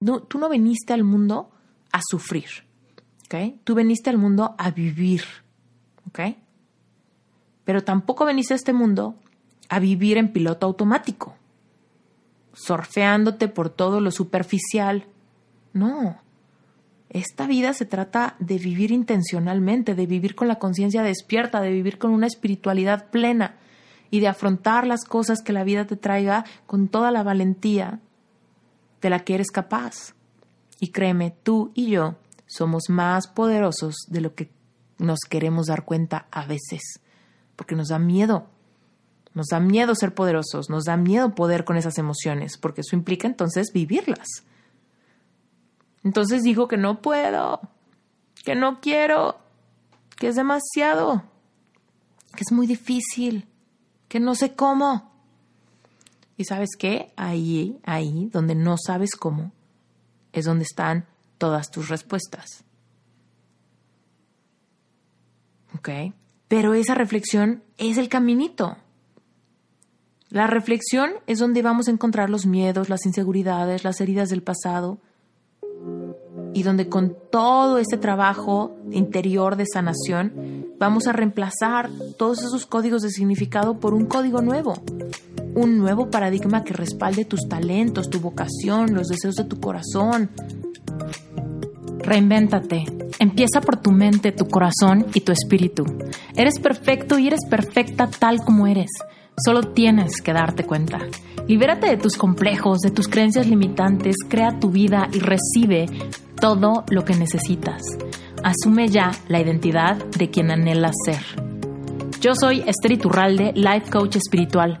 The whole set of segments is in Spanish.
no, tú no viniste al mundo a sufrir, ¿ok? Tú viniste al mundo a vivir, ¿ok? Pero tampoco veniste a este mundo a vivir en piloto automático, surfeándote por todo lo superficial. No, esta vida se trata de vivir intencionalmente, de vivir con la conciencia despierta, de vivir con una espiritualidad plena y de afrontar las cosas que la vida te traiga con toda la valentía de la que eres capaz. Y créeme, tú y yo somos más poderosos de lo que nos queremos dar cuenta a veces, porque nos da miedo. Nos da miedo ser poderosos, nos da miedo poder con esas emociones, porque eso implica entonces vivirlas. Entonces digo que no puedo, que no quiero, que es demasiado, que es muy difícil, que no sé cómo. Y sabes qué? Ahí, ahí, donde no sabes cómo, es donde están todas tus respuestas. ¿Ok? Pero esa reflexión es el caminito. La reflexión es donde vamos a encontrar los miedos, las inseguridades, las heridas del pasado, y donde con todo este trabajo interior de sanación vamos a reemplazar todos esos códigos de significado por un código nuevo, un nuevo paradigma que respalde tus talentos, tu vocación, los deseos de tu corazón. Reinvéntate. Empieza por tu mente, tu corazón y tu espíritu. Eres perfecto y eres perfecta tal como eres. Solo tienes que darte cuenta. Libérate de tus complejos, de tus creencias limitantes, crea tu vida y recibe todo lo que necesitas. Asume ya la identidad de quien anhelas ser. Yo soy Esther Iturralde, Life Coach Espiritual.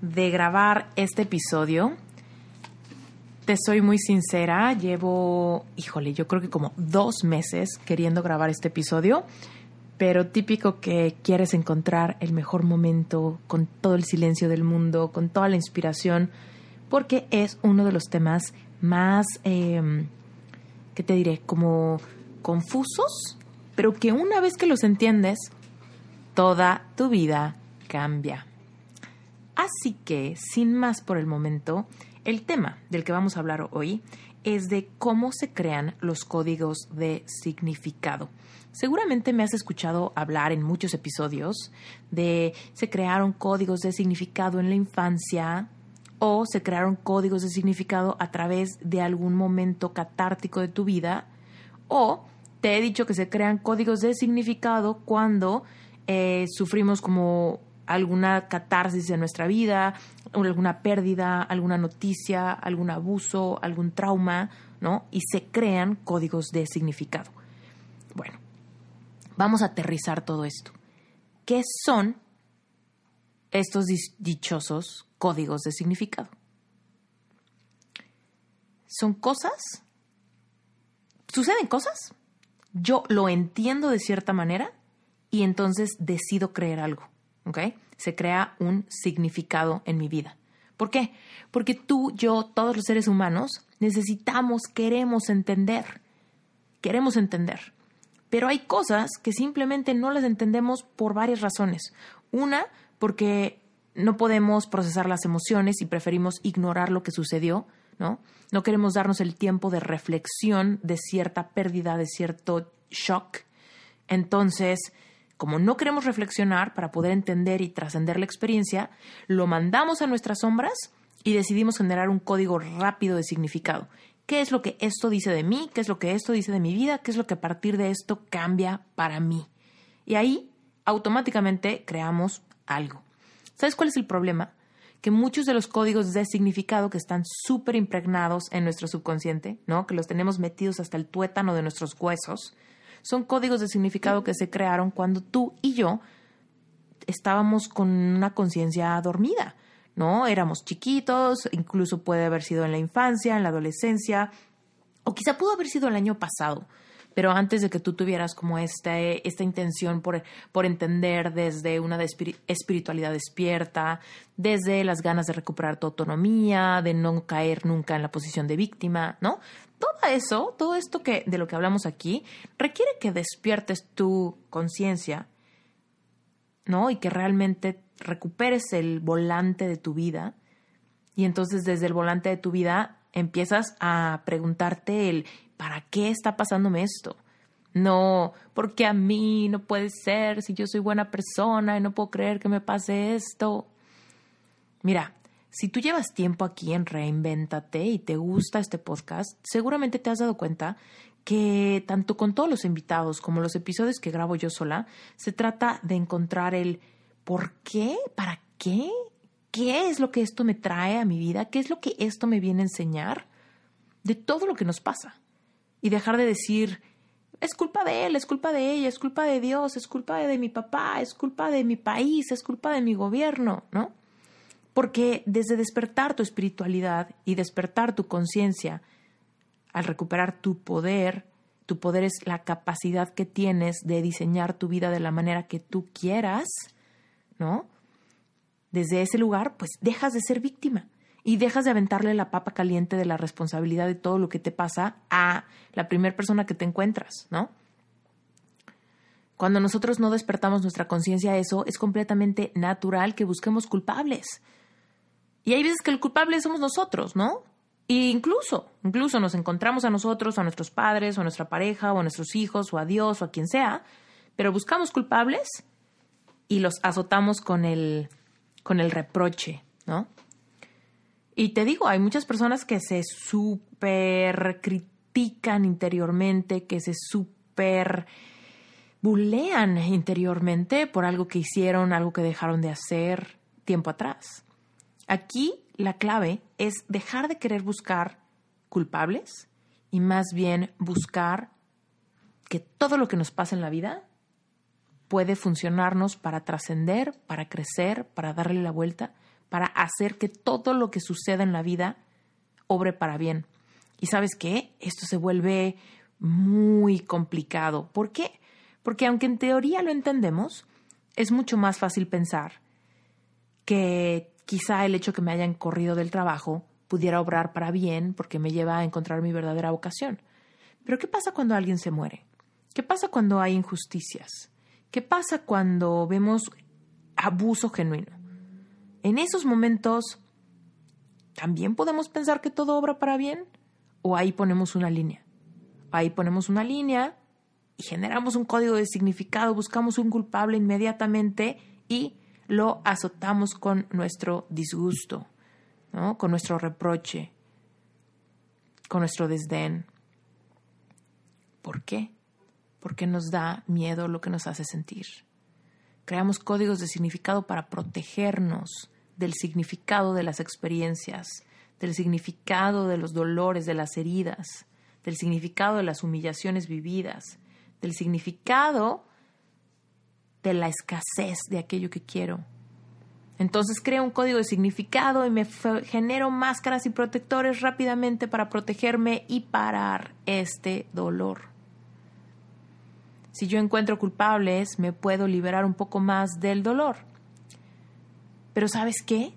de grabar este episodio. Te soy muy sincera, llevo, híjole, yo creo que como dos meses queriendo grabar este episodio, pero típico que quieres encontrar el mejor momento con todo el silencio del mundo, con toda la inspiración, porque es uno de los temas más, eh, ¿qué te diré? Como confusos pero que una vez que los entiendes, toda tu vida cambia. Así que, sin más por el momento, el tema del que vamos a hablar hoy es de cómo se crean los códigos de significado. Seguramente me has escuchado hablar en muchos episodios de se crearon códigos de significado en la infancia o se crearon códigos de significado a través de algún momento catártico de tu vida o te he dicho que se crean códigos de significado cuando eh, sufrimos como alguna catarsis en nuestra vida, alguna pérdida, alguna noticia, algún abuso, algún trauma, ¿no? Y se crean códigos de significado. Bueno, vamos a aterrizar todo esto. ¿Qué son estos dichosos códigos de significado? ¿Son cosas? ¿Suceden cosas? yo lo entiendo de cierta manera y entonces decido creer algo. Se crea un significado en mi vida. ¿Por qué? Porque tú, yo, todos los seres humanos necesitamos, queremos entender. Queremos entender. Pero hay cosas que simplemente no las entendemos por varias razones. Una, porque no podemos procesar las emociones y preferimos ignorar lo que sucedió, ¿no? No queremos darnos el tiempo de reflexión de cierta pérdida, de cierto shock. Entonces, como no queremos reflexionar para poder entender y trascender la experiencia, lo mandamos a nuestras sombras y decidimos generar un código rápido de significado. ¿Qué es lo que esto dice de mí? ¿Qué es lo que esto dice de mi vida? ¿Qué es lo que a partir de esto cambia para mí? Y ahí automáticamente creamos algo. ¿Sabes cuál es el problema? que muchos de los códigos de significado que están súper impregnados en nuestro subconsciente, ¿no? que los tenemos metidos hasta el tuétano de nuestros huesos, son códigos de significado que se crearon cuando tú y yo estábamos con una conciencia dormida, ¿no? Éramos chiquitos, incluso puede haber sido en la infancia, en la adolescencia, O quizá pudo haber sido el año pasado, pero antes de que tú tuvieras como esta, esta intención por, por entender desde una espiritualidad despierta, desde las ganas de recuperar tu autonomía, de no caer nunca en la posición de víctima, ¿no? Todo eso, todo esto que, de lo que hablamos aquí, requiere que despiertes tu conciencia, ¿no? Y que realmente recuperes el volante de tu vida. Y entonces desde el volante de tu vida empiezas a preguntarte el ¿para qué está pasándome esto? No, porque a mí no puede ser si yo soy buena persona y no puedo creer que me pase esto. Mira, si tú llevas tiempo aquí en Reinventate y te gusta este podcast, seguramente te has dado cuenta que tanto con todos los invitados como los episodios que grabo yo sola, se trata de encontrar el ¿por qué? ¿Para qué? ¿Qué es lo que esto me trae a mi vida? ¿Qué es lo que esto me viene a enseñar? De todo lo que nos pasa. Y dejar de decir, es culpa de él, es culpa de ella, es culpa de Dios, es culpa de, mi papá, es culpa de mi país, es culpa de mi gobierno, ¿no? Porque desde despertar tu espiritualidad y despertar tu conciencia, al recuperar tu poder, tu poder es la capacidad que tienes de diseñar tu vida de la manera que tú quieras, ¿no? desde ese lugar, pues dejas de ser víctima y dejas de aventarle la papa caliente de la responsabilidad de todo lo que te pasa a la primera persona que te encuentras, ¿no? Cuando nosotros no despertamos nuestra conciencia a eso, es completamente natural que busquemos culpables. Y hay veces que el culpable somos nosotros, ¿no? E incluso, incluso nos encontramos a nosotros, a nuestros padres, o a nuestra pareja, o a nuestros hijos, o a Dios, o a quien sea, pero buscamos culpables y los azotamos con el con el reproche, ¿no? Y te digo, hay muchas personas que se súper critican interiormente, que se súper bulean interiormente por algo que hicieron, algo que dejaron de hacer tiempo atrás. Aquí la clave es dejar de querer buscar culpables y más bien buscar que todo lo que nos pasa en la vida puede funcionarnos para trascender, para crecer, para darle la vuelta, para hacer que todo lo que suceda en la vida obre para bien. Y sabes qué? Esto se vuelve muy complicado. ¿Por qué? Porque aunque en teoría lo entendemos, es mucho más fácil pensar que quizá el hecho que me hayan corrido del trabajo pudiera obrar para bien porque me lleva a encontrar mi verdadera vocación. Pero ¿qué pasa cuando alguien se muere? ¿Qué pasa cuando hay injusticias? ¿Qué pasa cuando vemos abuso genuino? En esos momentos, ¿también podemos pensar que todo obra para bien? ¿O ahí ponemos una línea? Ahí ponemos una línea y generamos un código de significado, buscamos un culpable inmediatamente y lo azotamos con nuestro disgusto, ¿no? con nuestro reproche, con nuestro desdén. ¿Por qué? porque nos da miedo lo que nos hace sentir. Creamos códigos de significado para protegernos del significado de las experiencias, del significado de los dolores, de las heridas, del significado de las humillaciones vividas, del significado de la escasez de aquello que quiero. Entonces creo un código de significado y me genero máscaras y protectores rápidamente para protegerme y parar este dolor. Si yo encuentro culpables, me puedo liberar un poco más del dolor. Pero ¿sabes qué?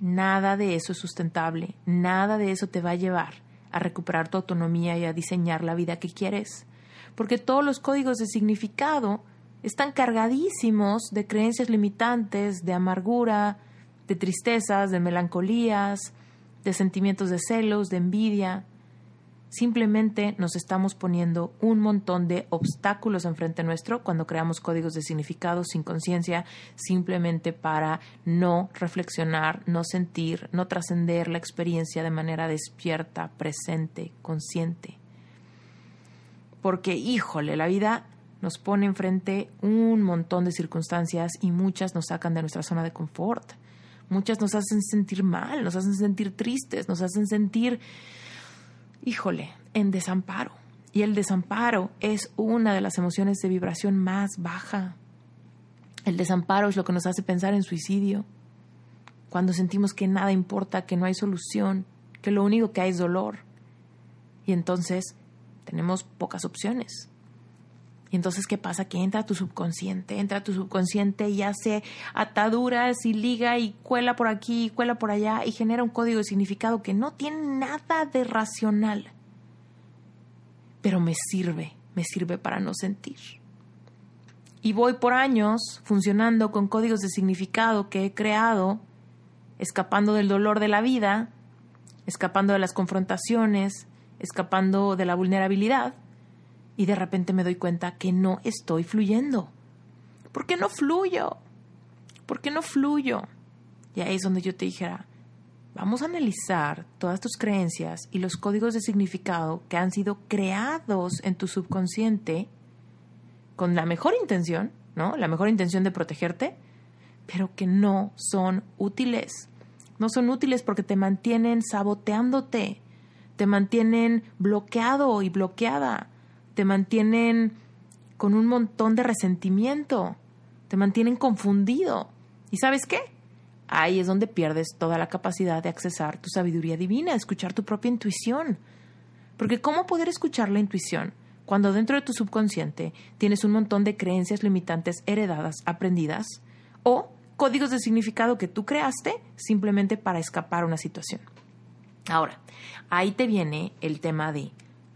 Nada de eso es sustentable, nada de eso te va a llevar a recuperar tu autonomía y a diseñar la vida que quieres. Porque todos los códigos de significado están cargadísimos de creencias limitantes, de amargura, de tristezas, de melancolías, de sentimientos de celos, de envidia, Simplemente nos estamos poniendo un montón de obstáculos enfrente nuestro cuando creamos códigos de significado sin conciencia, simplemente para no reflexionar, no sentir, no trascender la experiencia de manera despierta, presente, consciente. Porque, híjole, la vida nos pone enfrente un montón de circunstancias y muchas nos sacan de nuestra zona de confort. Muchas nos hacen sentir mal, nos hacen sentir tristes, nos hacen sentir híjole, en desamparo. Y el desamparo es una de las emociones de vibración más baja. El desamparo es lo que nos hace pensar en suicidio. Cuando sentimos que nada importa, que no hay solución, que lo único que hay es dolor. Y entonces tenemos pocas opciones. Y entonces, ¿qué pasa? Que entra tu subconsciente, entra tu subconsciente y hace ataduras y liga y cuela por aquí y cuela por allá y genera un código de significado que no tiene nada de racional. Pero me sirve, me sirve para no sentir. Y voy por años funcionando con códigos de significado que he creado, escapando del dolor de la vida, escapando de las confrontaciones, escapando de la vulnerabilidad y de repente me doy cuenta que no estoy fluyendo. ¿Por qué no fluyo? ¿Por qué no fluyo? Y ahí es donde yo te dijera, vamos a analizar todas tus creencias y los códigos de significado que han sido creados en tu subconsciente con la mejor intención, ¿no? La mejor intención de protegerte, pero que no son útiles. No son útiles porque te mantienen saboteándote, te mantienen bloqueado y bloqueada te mantienen con un montón de resentimiento, te mantienen confundido. ¿Y sabes qué? Ahí es donde pierdes toda la capacidad de accesar tu sabiduría divina, escuchar tu propia intuición. Porque ¿cómo poder escuchar la intuición cuando dentro de tu subconsciente tienes un montón de creencias limitantes heredadas, aprendidas, o códigos de significado que tú creaste simplemente para escapar a una situación? Ahora, ahí te viene el tema de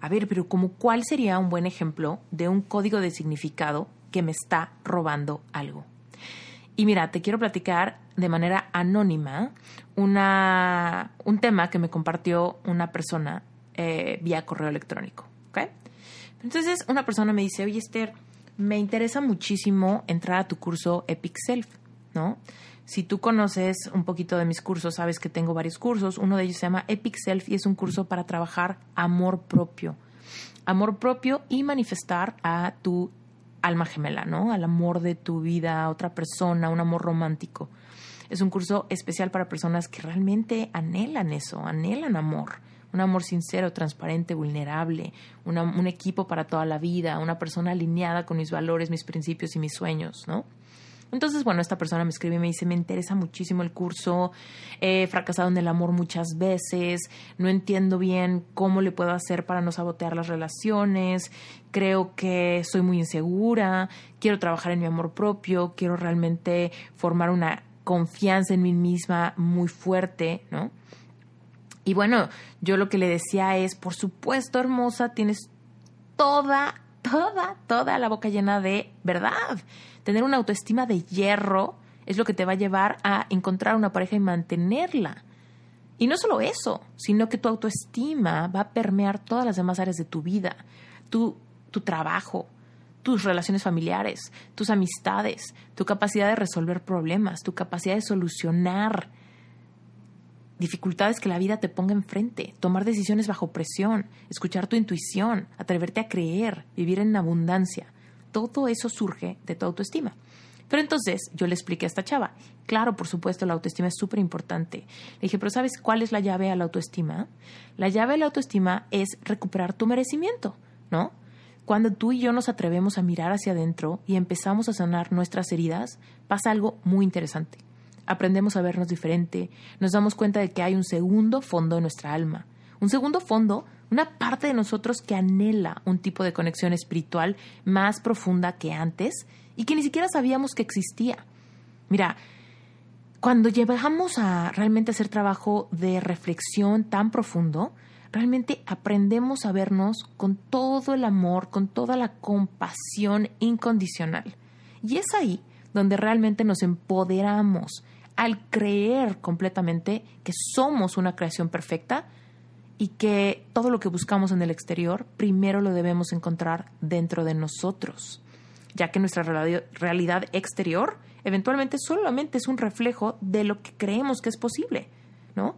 a ver, pero como cuál sería un buen ejemplo de un código de significado que me está robando algo. Y mira, te quiero platicar de manera anónima una, un tema que me compartió una persona eh, vía correo electrónico. Entonces, una persona me dice, oye Esther, me interesa muchísimo entrar a tu curso Epic Self, ¿no? Si tú conoces un poquito de mis cursos, sabes que tengo varios cursos. Uno de ellos se llama Epic Self y es un curso para trabajar amor propio. Amor propio y manifestar a tu alma gemela, ¿no? Al amor de tu vida, a otra persona, un amor romántico. Es un curso especial para personas que realmente anhelan eso, anhelan amor. Un amor sincero, transparente, vulnerable, un equipo para toda la vida, una persona alineada con mis valores, mis principios y mis sueños, ¿no? Entonces, bueno, esta persona me escribe y me dice, me interesa muchísimo el curso, he fracasado en el amor muchas veces, no entiendo bien cómo le puedo hacer para no sabotear las relaciones, creo que soy muy insegura, quiero trabajar en mi amor propio, quiero realmente formar una confianza en mí misma muy fuerte, ¿no? Y bueno, yo lo que le decía es, por supuesto, hermosa, tienes toda, toda, toda la boca llena de verdad Tener una autoestima de hierro es lo que te va a llevar a encontrar una pareja y mantenerla. Y no solo eso, sino que tu autoestima va a permear todas las demás áreas de tu vida, tu, tu trabajo, tus relaciones familiares, tus amistades, tu capacidad de resolver problemas, tu capacidad de solucionar dificultades que la vida te ponga enfrente, tomar decisiones bajo presión, escuchar tu intuición, atreverte a creer, vivir en abundancia todo eso surge de tu autoestima. Pero entonces yo le expliqué a esta chava, claro, por supuesto, la autoestima es súper importante. Le dije, pero ¿sabes cuál es la llave a la autoestima? La llave a la autoestima es recuperar tu merecimiento, ¿no? Cuando tú y yo nos atrevemos a mirar hacia adentro y empezamos a sanar nuestras heridas, pasa algo muy interesante. Aprendemos a vernos diferente, nos damos cuenta de que hay un segundo fondo en nuestra alma. Un segundo fondo una parte de nosotros que anhela un tipo de conexión espiritual más profunda que antes y que ni siquiera sabíamos que existía. Mira, cuando llegamos a realmente hacer trabajo de reflexión tan profundo, realmente aprendemos a vernos con todo el amor, con toda la compasión incondicional. Y es ahí donde realmente nos empoderamos al creer completamente que somos una creación perfecta y que todo lo que buscamos en el exterior primero lo debemos encontrar dentro de nosotros, ya que nuestra realidad exterior eventualmente solamente es un reflejo de lo que creemos que es posible, ¿no?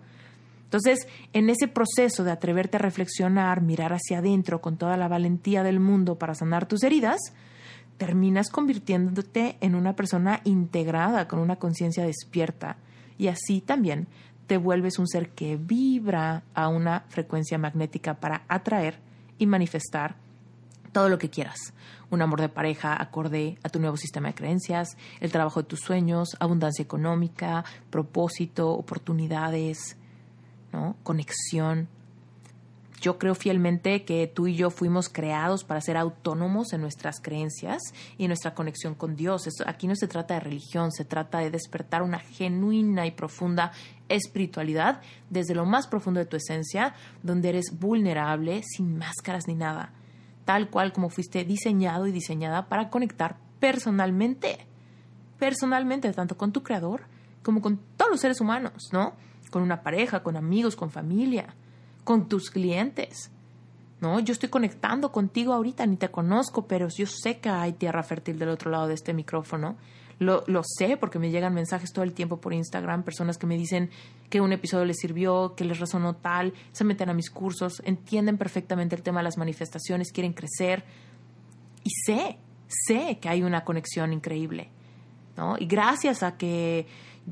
Entonces, en ese proceso de atreverte a reflexionar, mirar hacia adentro con toda la valentía del mundo para sanar tus heridas, terminas convirtiéndote en una persona integrada con una conciencia despierta y así también te vuelves un ser que vibra a una frecuencia magnética para atraer y manifestar todo lo que quieras. Un amor de pareja acorde a tu nuevo sistema de creencias, el trabajo de tus sueños, abundancia económica, propósito, oportunidades, ¿no? conexión. Yo creo fielmente que tú y yo fuimos creados para ser autónomos en nuestras creencias y nuestra conexión con Dios. aquí no se trata de religión, se trata de despertar una genuina y profunda espiritualidad desde lo más profundo de tu esencia, donde eres vulnerable, sin máscaras ni nada, tal cual como fuiste diseñado y diseñada para conectar personalmente, personalmente, tanto con tu creador como con todos los seres humanos, ¿no? Con una pareja, con amigos, con familia con tus clientes. ¿no? Yo estoy conectando contigo ahorita, ni te conozco, pero yo sé que hay tierra fértil del otro lado de este micrófono. Lo, lo, sé porque me llegan mensajes todo el tiempo por Instagram, personas que me dicen que un episodio les sirvió, que les resonó tal, se meten a mis cursos, entienden perfectamente el tema de las manifestaciones, quieren crecer. Y sé, sé que hay una conexión increíble. ¿no? Y gracias a que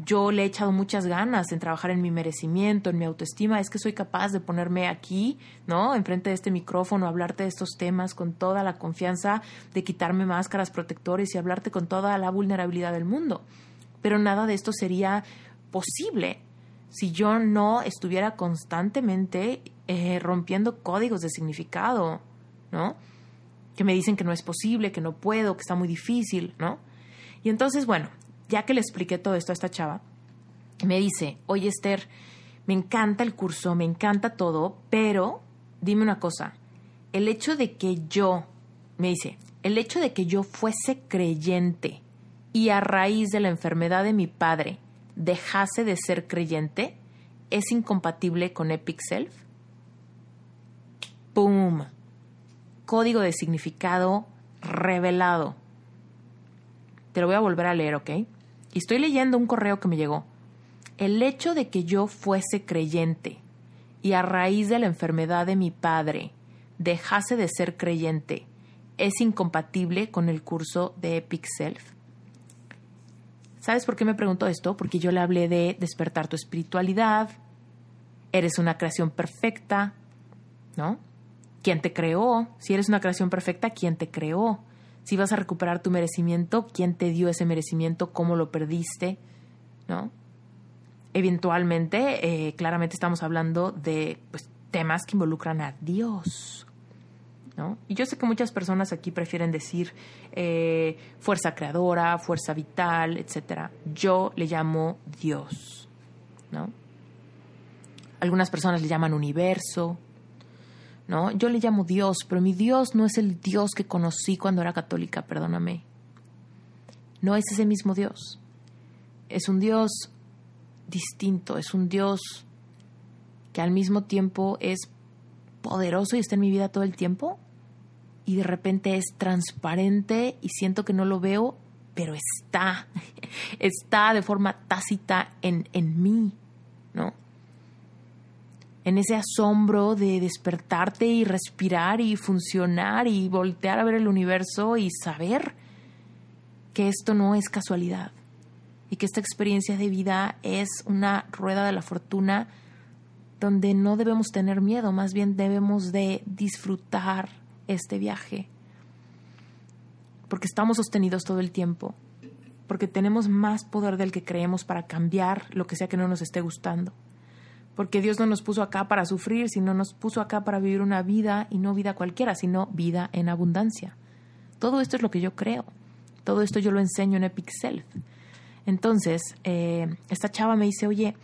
yo le he echado muchas ganas en trabajar en mi merecimiento, en mi autoestima, es que soy capaz de ponerme aquí, ¿no? Enfrente de este micrófono, hablarte de estos temas con toda la confianza, de quitarme máscaras protectores y hablarte con toda la vulnerabilidad del mundo. Pero nada de esto sería posible si yo no estuviera constantemente eh, rompiendo códigos de significado, ¿no? Que me dicen que no es posible, que no puedo, que está muy difícil, ¿no? Y entonces, bueno, ya que le expliqué todo esto a esta chava, me dice, oye Esther, me encanta el curso, me encanta todo, pero dime una cosa, el hecho de que yo, me dice, el hecho de que yo fuese creyente y a raíz de la enfermedad de mi padre dejase de ser creyente, es incompatible con Epic Self. ¡Pum! Código de significado revelado. Te lo voy a volver a leer, ¿ok? Y estoy leyendo un correo que me llegó. El hecho de que yo fuese creyente y a raíz de la enfermedad de mi padre dejase de ser creyente es incompatible con el curso de Epic Self. ¿Sabes por qué me pregunto esto? Porque yo le hablé de despertar tu espiritualidad, eres una creación perfecta, ¿no? ¿Quién te creó? Si eres una creación perfecta, ¿quién te creó? Si vas a recuperar tu merecimiento, quién te dio ese merecimiento, cómo lo perdiste, ¿no? Eventualmente, eh, claramente estamos hablando de pues, temas que involucran a Dios, ¿no? Y yo sé que muchas personas aquí prefieren decir eh, fuerza creadora, fuerza vital, etc. Yo le llamo Dios, ¿no? Algunas personas le llaman universo, ¿no? Yo le llamo Dios, pero mi Dios no es el Dios que conocí cuando era católica, perdóname. No es ese mismo Dios. Es un Dios distinto, es un Dios que al mismo tiempo es poderoso y está en mi vida todo el tiempo y de repente es transparente y siento que no lo veo, pero está, está de forma tácita en, en mí, ¿no? En ese asombro de despertarte y respirar y funcionar y voltear a ver el universo y saber que esto no es casualidad y que esta experiencia de vida es una rueda de la fortuna donde no debemos tener miedo, más bien debemos de disfrutar este viaje, porque estamos sostenidos todo el tiempo, porque tenemos más poder del que creemos para cambiar lo que sea que no nos esté gustando porque Dios no nos puso acá para sufrir, sino nos puso acá para vivir una vida y no vida cualquiera, sino vida en abundancia. Todo esto es lo que yo creo. Todo esto yo lo enseño en Epic Self. Entonces, eh, esta chava me dice, oye,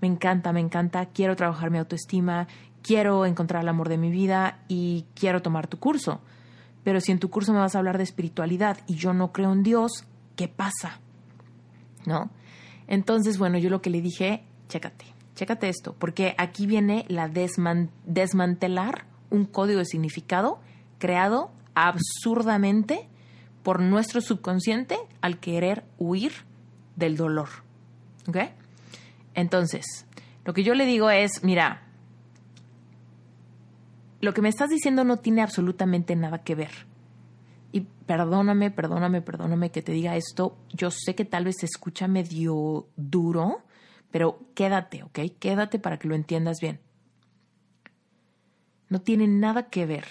me encanta, me encanta, quiero trabajar mi autoestima, quiero encontrar el amor de mi vida y quiero tomar tu curso. Pero si en tu curso me vas a hablar de espiritualidad y yo no creo en Dios, ¿qué pasa? ¿No? Entonces, bueno, yo lo que le dije, chécate Chécate esto, porque aquí viene la desmantelar un código de significado creado absurdamente por nuestro subconsciente al querer huir del dolor. ¿Ok? Entonces, lo que yo le digo es, mira, lo que me estás diciendo no tiene absolutamente nada que ver. Y perdóname, perdóname, perdóname que te diga esto. Yo sé que tal vez se escucha medio duro, pero quédate, ¿ok? Quédate para que lo entiendas bien. No tiene nada que ver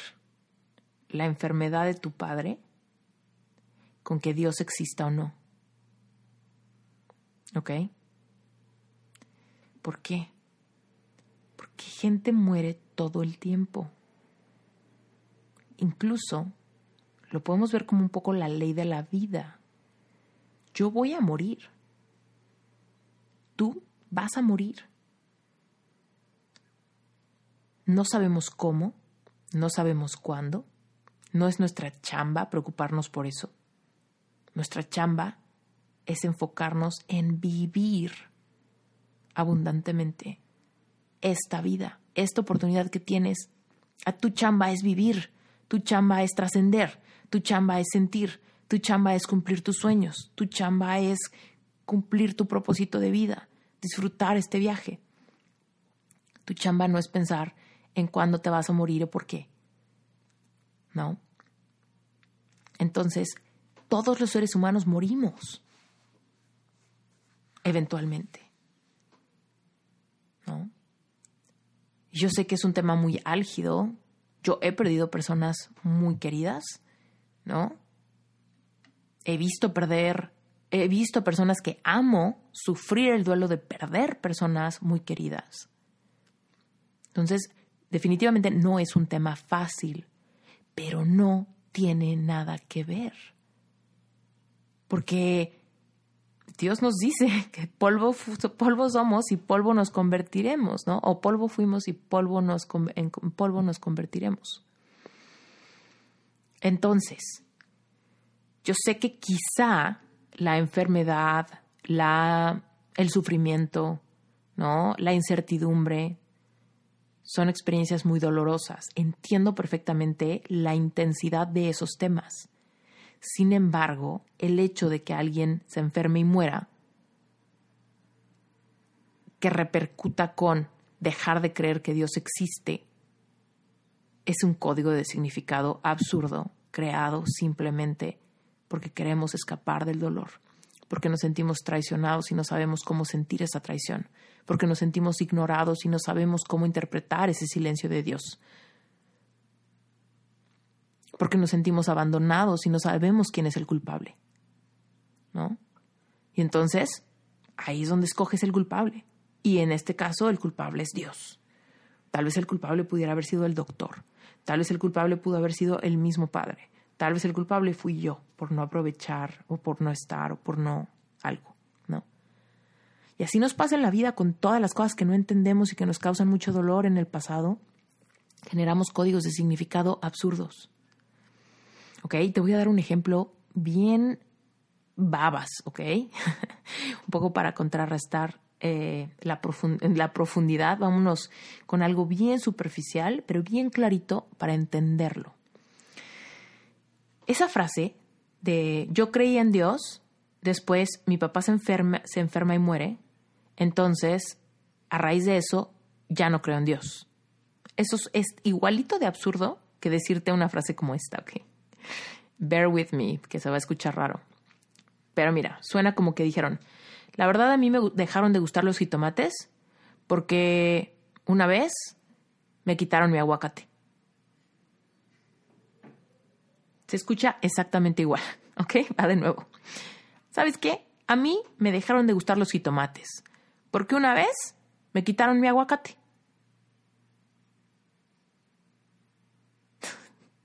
la enfermedad de tu padre con que Dios exista o no. ¿Ok? ¿Por qué? Porque gente muere todo el tiempo. Incluso lo podemos ver como un poco la ley de la vida. Yo voy a morir. Tú vas a morir. No sabemos cómo, no sabemos cuándo. No es nuestra chamba preocuparnos por eso. Nuestra chamba es enfocarnos en vivir abundantemente esta vida, esta oportunidad que tienes. A tu chamba es vivir, tu chamba es trascender, tu chamba es sentir, tu chamba es cumplir tus sueños, tu chamba es cumplir tu propósito de vida, disfrutar este viaje. Tu chamba no es pensar en cuándo te vas a morir o por qué. ¿No? Entonces, todos los seres humanos morimos. Eventualmente. ¿No? Yo sé que es un tema muy álgido. Yo he perdido personas muy queridas, ¿no? He visto perder, he visto personas que amo sufrir el duelo de perder personas muy queridas. Entonces, definitivamente no es un tema fácil, pero no tiene nada que ver. Porque Dios nos dice que polvo, somos y polvo nos convertiremos, ¿no? O polvo fuimos y polvo nos, en polvo nos convertiremos. Entonces, yo sé que quizá la enfermedad, la, el sufrimiento, ¿no? La incertidumbre, son experiencias muy dolorosas. Entiendo perfectamente la intensidad de esos temas. Sin embargo, el hecho de que alguien se enferme y muera, que repercuta con dejar de creer que Dios existe, es un código de significado absurdo, creado simplemente porque queremos escapar del dolor porque nos sentimos traicionados y no sabemos cómo sentir esa traición, porque nos sentimos ignorados y no sabemos cómo interpretar ese silencio de Dios, porque nos sentimos abandonados y no sabemos quién es el culpable. ¿No? Y entonces, ahí es donde escoges el culpable. Y en este caso, el culpable es Dios. Tal vez el culpable pudiera haber sido el doctor. Tal vez el culpable pudo haber sido el mismo padre. Tal vez el culpable fui yo por no aprovechar o por no estar o por no algo, ¿no? Y así nos pasa en la vida con todas las cosas que no entendemos y que nos causan mucho dolor en el pasado. Generamos códigos de significado absurdos. ¿Ok? Te voy a dar un ejemplo bien babas, ¿ok? un poco para contrarrestar eh, la, la profundidad. Vámonos con algo bien superficial, pero bien clarito para entenderlo. Esa frase de yo creí en Dios, después mi papá se enferma, se enferma y muere, entonces a raíz de eso ya no creo en Dios. Eso es igualito de absurdo que decirte una frase como esta, ¿ok? Bear with me, que se va a escuchar raro. Pero mira, suena como que dijeron, la verdad a mí me dejaron de gustar los jitomates porque una vez me quitaron mi aguacate. Se escucha exactamente igual, ¿ok? Va de nuevo. ¿Sabes qué? A mí me dejaron de gustar los jitomates, porque una vez me quitaron mi aguacate.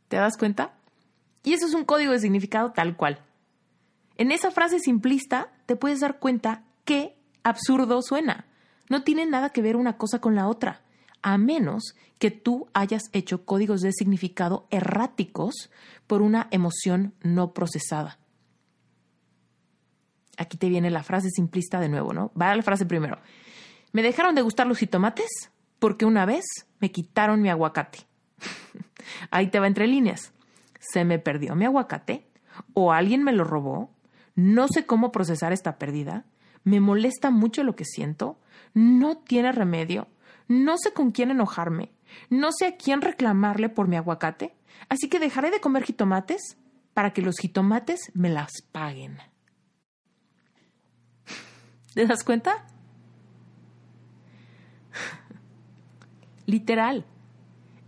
¿Te das cuenta? Y eso es un código de significado tal cual. En esa frase simplista te puedes dar cuenta qué absurdo suena. No tiene nada que ver una cosa con la otra a menos que tú hayas hecho códigos de significado erráticos por una emoción no procesada. Aquí te viene la frase simplista de nuevo, ¿no? Va a la frase primero. Me dejaron de gustar los jitomates porque una vez me quitaron mi aguacate. Ahí te va entre líneas. Se me perdió mi aguacate o alguien me lo robó. No sé cómo procesar esta pérdida. Me molesta mucho lo que siento. No tiene remedio no sé con quién enojarme, no sé a quién reclamarle por mi aguacate, así que dejaré de comer jitomates para que los jitomates me las paguen. ¿Te das cuenta? Literal.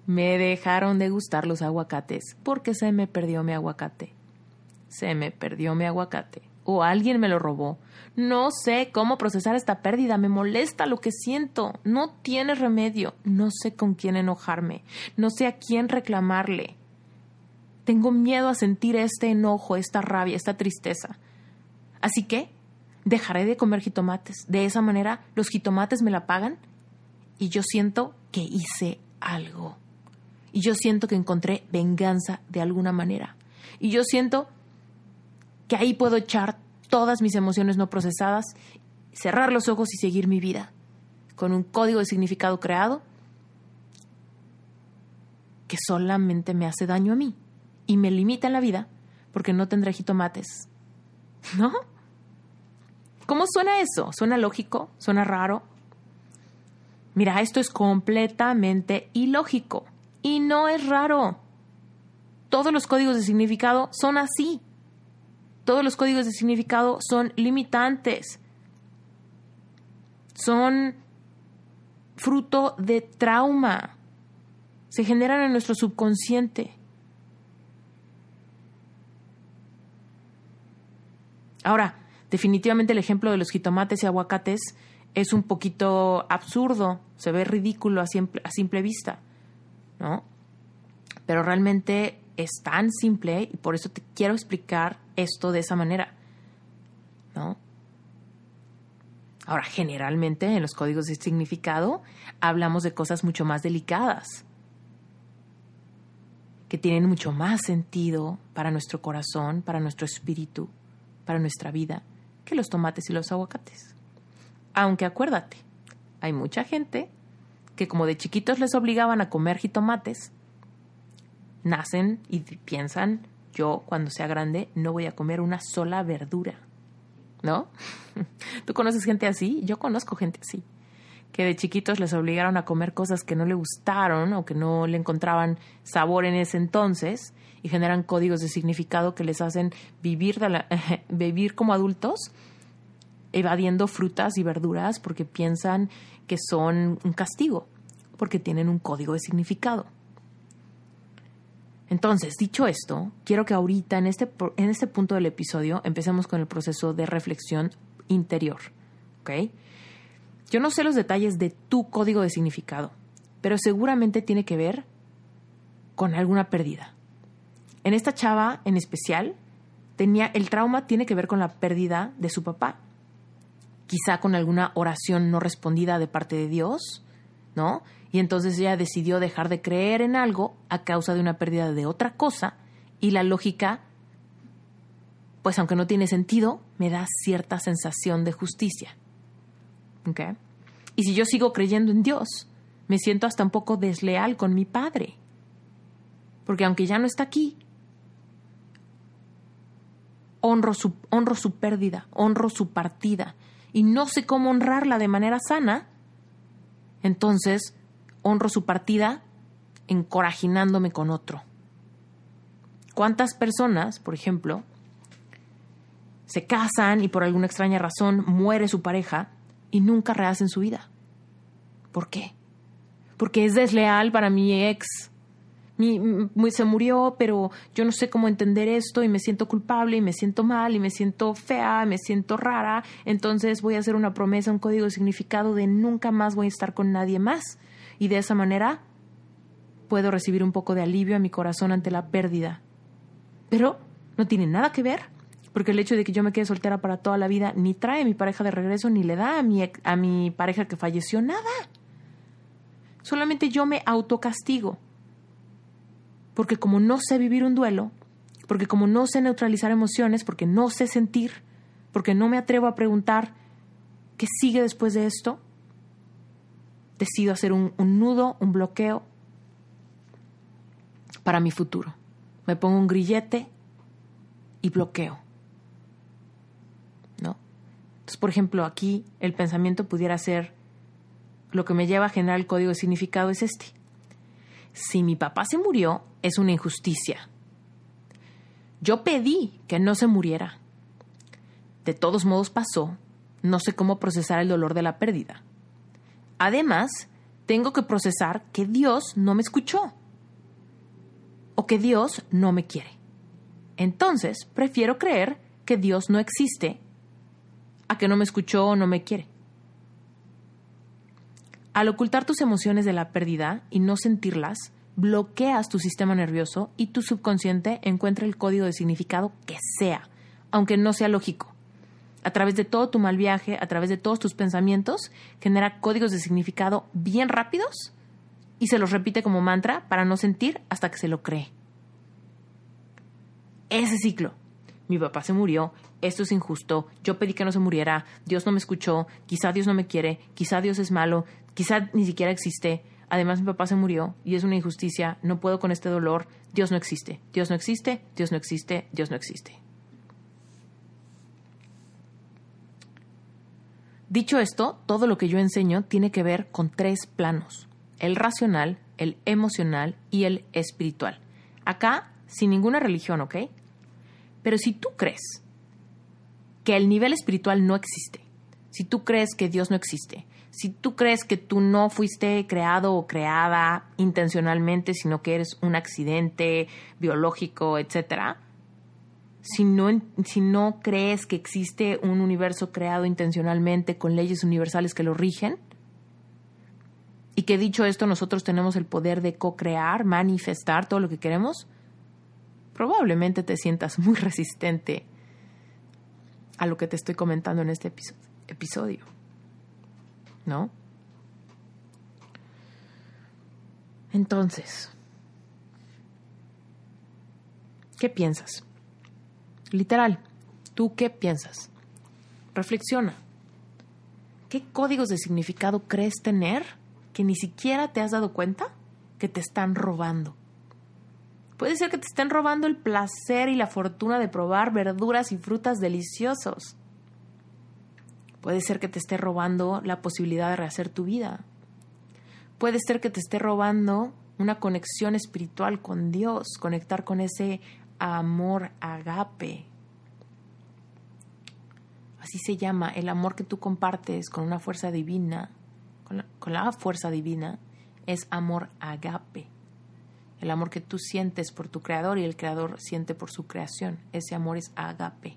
Me dejaron de gustar los aguacates porque se me perdió mi aguacate. Se me perdió mi aguacate. O alguien me lo robó. No sé cómo procesar esta pérdida, me molesta lo que siento, no tiene remedio, no sé con quién enojarme, no sé a quién reclamarle. Tengo miedo a sentir este enojo, esta rabia, esta tristeza. Así que dejaré de comer jitomates. De esa manera los jitomates me la pagan y yo siento que hice algo. Y yo siento que encontré venganza de alguna manera. Y yo siento que ahí puedo echar todas mis emociones no procesadas, cerrar los ojos y seguir mi vida con un código de significado creado que solamente me hace daño a mí y me limita en la vida porque no tendré jitomates. ¿No? ¿Cómo suena eso? ¿Suena lógico? ¿Suena raro? Mira, esto es completamente ilógico y no es raro. Todos los códigos de significado son así. Todos los códigos de significado son limitantes. Son fruto de trauma. Se generan en nuestro subconsciente. Ahora, definitivamente el ejemplo de los jitomates y aguacates es un poquito absurdo, se ve ridículo a simple, vista, ¿no? Pero realmente es tan simple y por eso te quiero explicar esto de esa manera. ¿No? Ahora, generalmente en los códigos de significado hablamos de cosas mucho más delicadas, que tienen mucho más sentido para nuestro corazón, para nuestro espíritu, para nuestra vida, que los tomates y los aguacates. Aunque acuérdate, hay mucha gente que como de chiquitos les obligaban a comer jitomates, nacen y piensan, yo cuando sea grande no voy a comer una sola verdura. ¿No? ¿Tú conoces gente así? Yo conozco gente así, que de chiquitos les obligaron a comer cosas que no le gustaron o que no le encontraban sabor en ese entonces y generan códigos de significado que les hacen vivir, vivir como adultos evadiendo frutas y verduras porque piensan que son un castigo, porque tienen un código de significado. Entonces, dicho esto, quiero que ahorita, en este, en este punto del episodio, empecemos con el proceso de reflexión interior. ¿Ok? Yo no sé los detalles de tu código de significado, pero seguramente tiene que ver con alguna pérdida. En esta chava en especial, tenía el trauma tiene que ver con la pérdida de su papá. Quizá con alguna oración no respondida de parte de Dios, ¿no? Y entonces ella decidió dejar de creer en algo a causa de una pérdida de otra cosa y la lógica, pues aunque no tiene sentido, me da cierta sensación de justicia. Y si yo sigo creyendo en Dios, me siento hasta un poco desleal con mi padre. Porque aunque ya no está aquí, honro su, honro su pérdida, honro su partida, y no sé cómo honrarla de manera sana, entonces honro su partida encorajinándome con otro. ¿Cuántas personas, por ejemplo, se casan y por alguna extraña razón muere su pareja y nunca rehacen su vida? ¿Por qué? Porque es desleal para mi ex. Mi, se murió, pero yo no sé cómo entender esto y me siento culpable y me siento mal y me siento fea, me siento rara. Entonces voy a hacer una promesa, un código de significado de nunca más voy a estar con nadie más y de esa manera puedo recibir un poco de alivio a mi corazón ante la pérdida. Pero no tiene nada que ver, porque el hecho de que yo me quede soltera para toda la vida ni trae a mi pareja de regreso ni le da a mi, a mi pareja que falleció nada. Solamente yo me autocastigo. Porque como no sé vivir un duelo, porque como no sé neutralizar emociones, porque no sé sentir, porque no me atrevo a preguntar qué sigue después de esto, decido hacer un, nudo, un bloqueo para mi futuro. Me pongo un grillete y bloqueo. ¿No? Entonces, por ejemplo, aquí el pensamiento pudiera ser, lo que me lleva a generar el código de significado es este. Si mi papá se murió, es una injusticia. Yo pedí que no se muriera. De todos modos pasó, no sé cómo procesar el dolor de la pérdida. Además, tengo que procesar que Dios no me escuchó o que Dios no me quiere. Entonces, prefiero creer que Dios no existe a que no me escuchó o no me quiere. Al ocultar tus emociones de la pérdida y no sentirlas, bloqueas tu sistema nervioso y tu subconsciente encuentra el código de significado que sea, aunque no sea lógico. A través de todo tu mal viaje, a través de todos tus pensamientos, genera códigos de significado bien rápidos y se los repite como mantra para no sentir hasta que se lo cree. Ese ciclo. Mi papá se murió, esto es injusto, yo pedí que no se muriera, Dios no me escuchó, quizá Dios no me quiere, quizá Dios es malo, quizá ni siquiera existe, además mi papá se murió y es una injusticia, no puedo con este dolor, Dios no existe, Dios no existe, Dios no existe, Dios no existe. Dicho esto, todo lo que yo enseño tiene que ver con tres planos, el racional, el emocional y el espiritual. Acá, sin ninguna religión, ¿ok? Pero si tú crees que el nivel espiritual no existe, si tú crees que Dios no existe, si tú crees que tú no fuiste creado o creada intencionalmente, sino que eres un accidente biológico, etcétera, si no, si no crees que existe un universo creado intencionalmente con leyes universales que lo rigen, y que dicho esto nosotros tenemos el poder de co-crear, manifestar todo lo que queremos, probablemente te sientas muy resistente a lo que te estoy comentando en este episodio. ¿No? Entonces, ¿qué piensas? Literal, ¿tú qué piensas? Reflexiona. ¿Qué códigos de significado crees tener que ni siquiera te has dado cuenta que te están robando? Puede ser que te estén robando el placer y la fortuna de probar verduras y frutas deliciosos. Puede ser que te esté robando la posibilidad de rehacer tu vida. Puede ser que te esté robando una conexión espiritual con Dios, conectar con ese amor agape. Así se llama el amor que tú compartes con una fuerza divina, con la, fuerza divina, es amor agape el amor que tú sientes por tu creador y el creador siente por su creación. Ese amor es agape.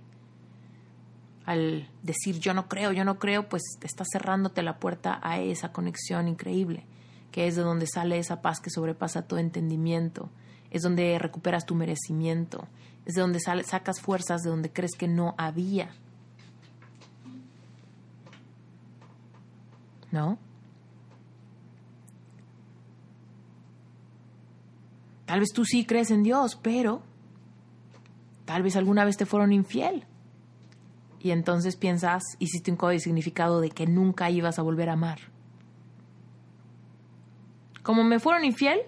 Al decir yo no creo, yo no creo, pues estás cerrándote la puerta a esa conexión increíble, que es de donde sale esa paz que sobrepasa todo entendimiento, es donde recuperas tu merecimiento, es de donde sacas fuerzas de donde crees que no había. ¿No? Tal vez tú sí crees en Dios, pero tal vez alguna vez te fueron infiel. Y entonces piensas, hiciste un código significado de que nunca ibas a volver a amar. Como me fueron infiel,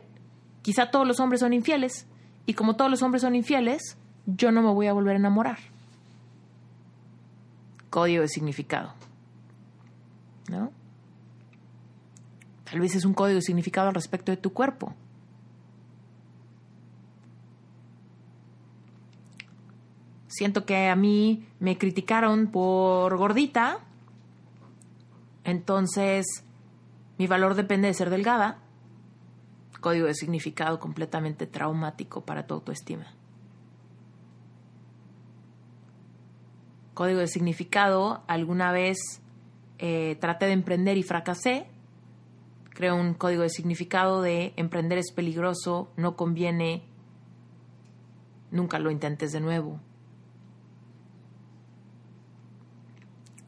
quizá todos los hombres son infieles. Y como todos los hombres son infieles, yo no me voy a volver a enamorar. Código de significado. ¿No? Tal vez es un código de significado al respecto de tu cuerpo. siento que a mí me criticaron por gordita, entonces mi valor depende de ser delgada. Código de significado completamente traumático para tu autoestima. Código de significado, alguna vez eh, traté de emprender y fracasé. Creo un código de significado de emprender es peligroso, no conviene, nunca lo intentes de nuevo.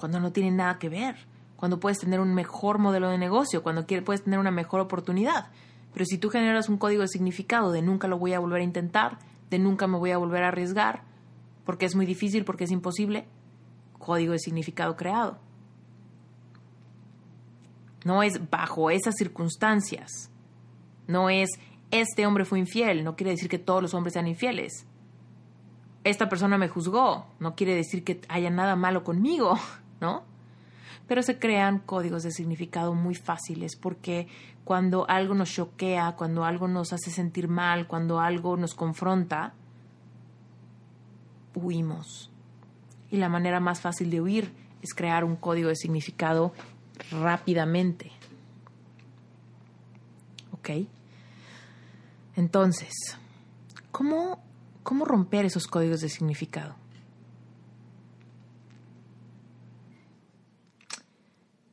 cuando no tiene nada que ver, cuando puedes tener un mejor modelo de negocio, cuando puedes tener una mejor oportunidad. Pero si tú generas un código de significado de nunca lo voy a volver a intentar, de nunca me voy a volver a arriesgar, porque es muy difícil, porque es imposible, código de significado creado. No es bajo esas circunstancias. No es este hombre fue infiel, no quiere decir que todos los hombres sean infieles. Esta persona me juzgó, no quiere decir que haya nada malo conmigo. ¿no? Pero se crean códigos de significado muy fáciles porque cuando algo nos choquea, cuando algo nos hace sentir mal, cuando algo nos confronta, huimos. Y la manera más fácil de huir es crear un código de significado rápidamente. ¿Ok? Entonces, ¿cómo, cómo romper esos códigos de significado?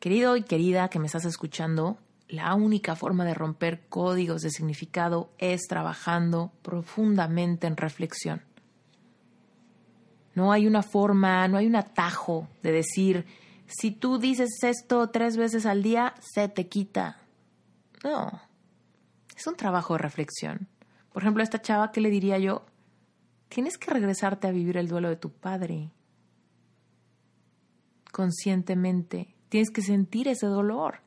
Querido y querida que me estás escuchando, la única forma de romper códigos de significado es trabajando profundamente en reflexión. No hay una forma, no hay un atajo de decir, si tú dices esto tres veces al día, se te quita. No, es un trabajo de reflexión. Por ejemplo, a esta chava, ¿qué le diría yo? Tienes que regresarte a vivir el duelo de tu padre. Conscientemente. Tienes que sentir ese dolor.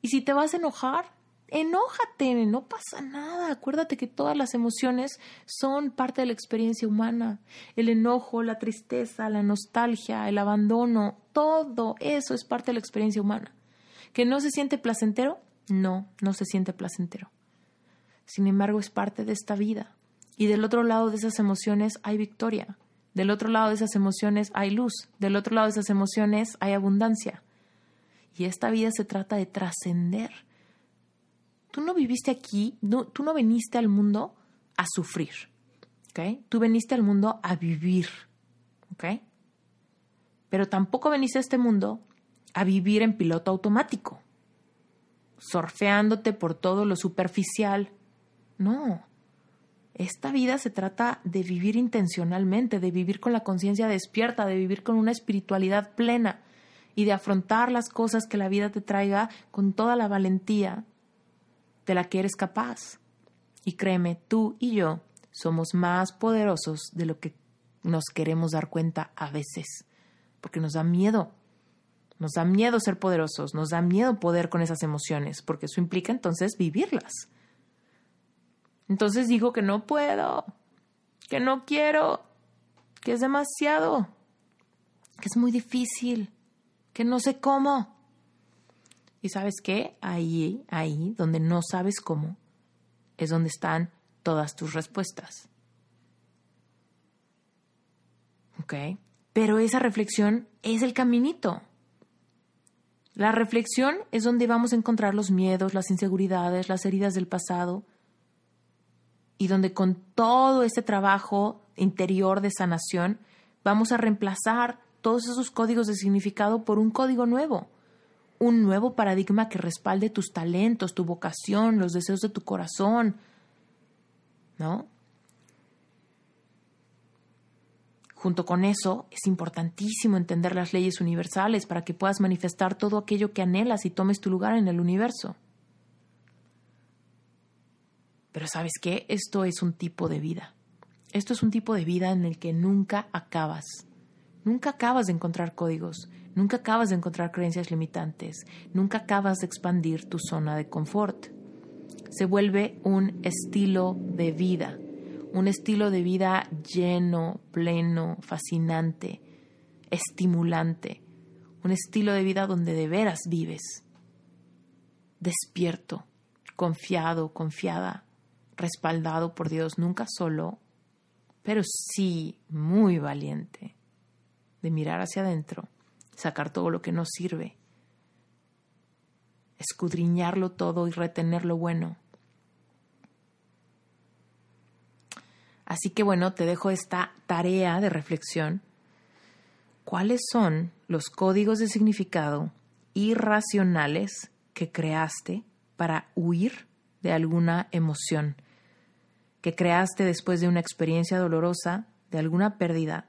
Y si te vas a enojar, enójate, no pasa nada. Acuérdate que todas las emociones son parte de la experiencia humana. El enojo, la tristeza, la nostalgia, el abandono, todo eso es parte de la experiencia humana. ¿Que no se siente placentero? No, no se siente placentero. Sin embargo, es parte de esta vida. Y del otro lado de esas emociones hay victoria. Del otro lado de esas emociones hay luz. Del otro lado de esas emociones hay abundancia. Y esta vida se trata de trascender Tú no viviste aquí, tú no viniste al mundo a sufrir. Tú viniste al mundo a vivir. Pero tampoco viniste a este mundo a vivir en piloto automático, surfeándote por todo lo superficial. No. Esta vida se trata de vivir intencionalmente, de vivir con la conciencia despierta, de vivir con una espiritualidad plena y de afrontar las cosas que la vida te traiga con toda la valentía de la que eres capaz. Y créeme, tú y yo somos más poderosos de lo que nos queremos dar cuenta a veces, porque nos da miedo. Nos da miedo ser poderosos, nos da miedo poder con esas emociones, porque eso implica entonces vivirlas. Entonces digo que no puedo, que no quiero, que es demasiado, que es muy difícil, que no sé cómo. Y sabes qué? Ahí, ahí, donde no sabes cómo, es donde están todas tus respuestas. ¿Ok? Pero esa reflexión es el caminito. La reflexión es donde vamos a encontrar los miedos, las inseguridades, las heridas del pasado y donde con todo este trabajo interior de sanación vamos a reemplazar todos esos códigos de significado por un código nuevo un nuevo paradigma que respalde tus talentos, tu vocación, los deseos de tu corazón, ¿no? Junto con eso, es importantísimo entender las leyes universales para que puedas manifestar todo aquello que anhelas y tomes tu lugar en el universo. Pero sabes qué? Esto es un tipo de vida. Esto es un tipo de vida en el que nunca acabas. Nunca acabas de encontrar códigos, nunca acabas de encontrar creencias limitantes, nunca acabas de expandir tu zona de confort. Se vuelve un estilo de vida, un estilo de vida lleno, pleno, fascinante, estimulante, un estilo de vida donde de veras vives, despierto, confiado, confiada, respaldado por Dios, nunca solo, pero sí muy valiente de mirar hacia adentro, sacar todo lo que no sirve, escudriñarlo todo y retener lo bueno. Así que bueno, te dejo esta tarea de reflexión. ¿Cuáles son los códigos de significado irracionales que creaste para huir de alguna emoción? Que creaste después de una experiencia dolorosa, de alguna pérdida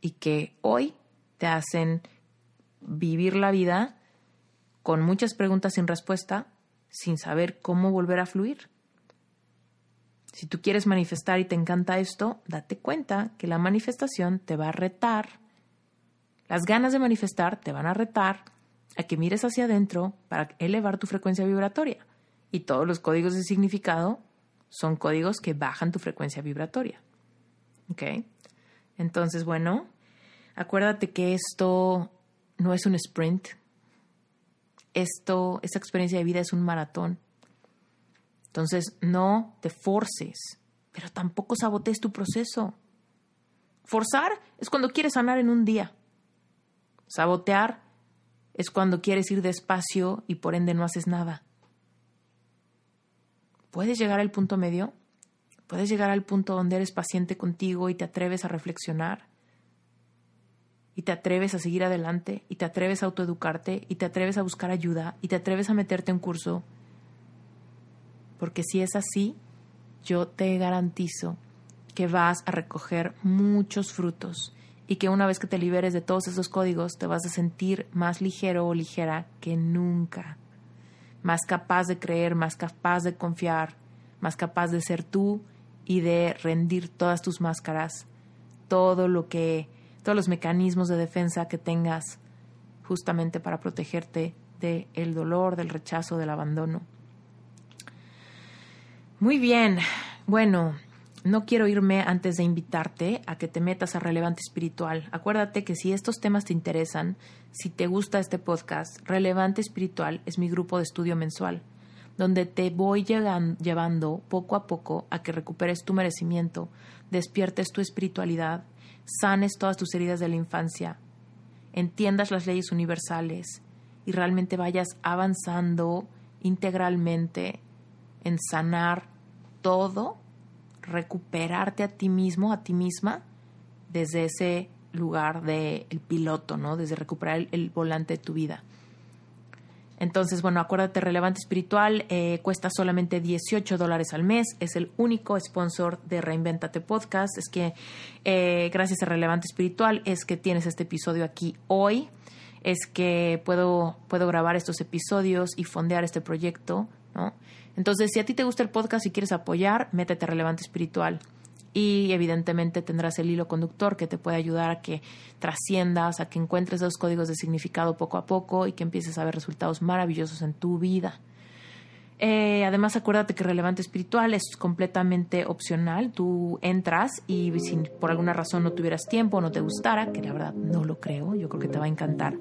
y que hoy te hacen vivir la vida con muchas preguntas sin respuesta, sin saber cómo volver a fluir. Si tú quieres manifestar y te encanta esto, date cuenta que la manifestación te va a retar. Las ganas de manifestar te van a retar a que mires hacia adentro para elevar tu frecuencia vibratoria. Y todos los códigos de significado son códigos que bajan tu frecuencia vibratoria. ¿Ok? Entonces, bueno, acuérdate que esto no es un sprint. Esto, esta experiencia de vida es un maratón. Entonces, no te forces, pero tampoco sabotees tu proceso. Forzar es cuando quieres sanar en un día. Sabotear es cuando quieres ir despacio y por ende no haces nada. ¿Puedes llegar al punto medio? Puedes llegar al punto donde eres paciente contigo y te atreves a reflexionar y te atreves a seguir adelante y te atreves a autoeducarte y te atreves a buscar ayuda y te atreves a meterte en curso. Porque si es así, yo te garantizo que vas a recoger muchos frutos y que una vez que te liberes de todos esos códigos te vas a sentir más ligero o ligera que nunca, más capaz de creer, más capaz de confiar, más capaz de ser tú y de rendir todas tus máscaras, todo lo que, todos los mecanismos de defensa que tengas justamente para protegerte del el dolor, del rechazo, del abandono. Muy bien, bueno, no quiero irme antes de invitarte a que te metas a Relevante Espiritual. Acuérdate que si estos temas te interesan, si te gusta este podcast, Relevante Espiritual es mi grupo de estudio mensual, donde te voy llevando poco a poco a que recuperes tu merecimiento, despiertes tu espiritualidad, sanes todas tus heridas de la infancia, entiendas las leyes universales y realmente vayas avanzando integralmente en sanar todo recuperarte a ti mismo, a ti misma, desde ese lugar del piloto, ¿no? Desde recuperar el, volante de tu vida. Entonces, bueno, acuérdate, Relevante Espiritual eh, cuesta solamente 18 dólares al mes. Es el único sponsor de Reinventate Podcast. Es que eh, gracias a Relevante Espiritual es que tienes este episodio aquí hoy. Es que puedo, puedo grabar estos episodios y fondear este proyecto, ¿no? Entonces, si a ti te gusta el podcast y quieres apoyar, métete a Relevante Espiritual. Y evidentemente tendrás el hilo conductor que te puede ayudar a que trasciendas, a que encuentres esos códigos de significado poco a poco y que empieces a ver resultados maravillosos en tu vida. Eh, además, acuérdate que Relevante Espiritual es completamente opcional. Tú entras y si por alguna razón no tuvieras tiempo o no te gustara, que la verdad no lo creo, yo creo que te va a encantar.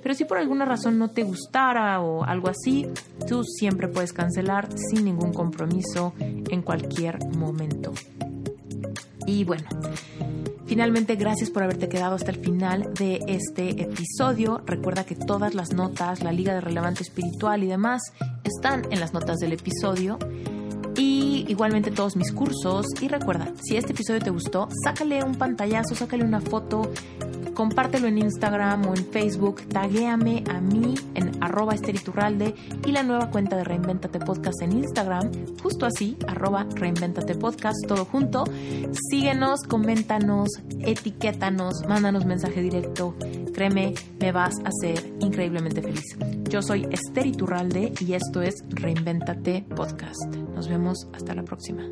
Pero si por alguna razón no te gustara o algo así, tú siempre puedes cancelar sin ningún compromiso en cualquier momento. Y bueno, Finalmente, gracias por haberte quedado hasta el final de este episodio. Recuerda que todas las notas, la Liga de Relevante Espiritual y demás están en las notas del episodio. Y igualmente todos mis cursos. Y recuerda, si este episodio te gustó, sácale un pantallazo, sácale una foto compártelo en Instagram o en Facebook, taguéame a mí en arroba esteriturralde y la nueva cuenta de Reinventate Podcast en Instagram, justo así, arroba Reinventate Podcast, todo junto. Síguenos, coméntanos, etiquétanos, mándanos mensaje directo. Créeme, me vas a hacer increíblemente feliz. Yo soy Esther Iturralde y esto es Reinventate Podcast. Nos vemos hasta la próxima.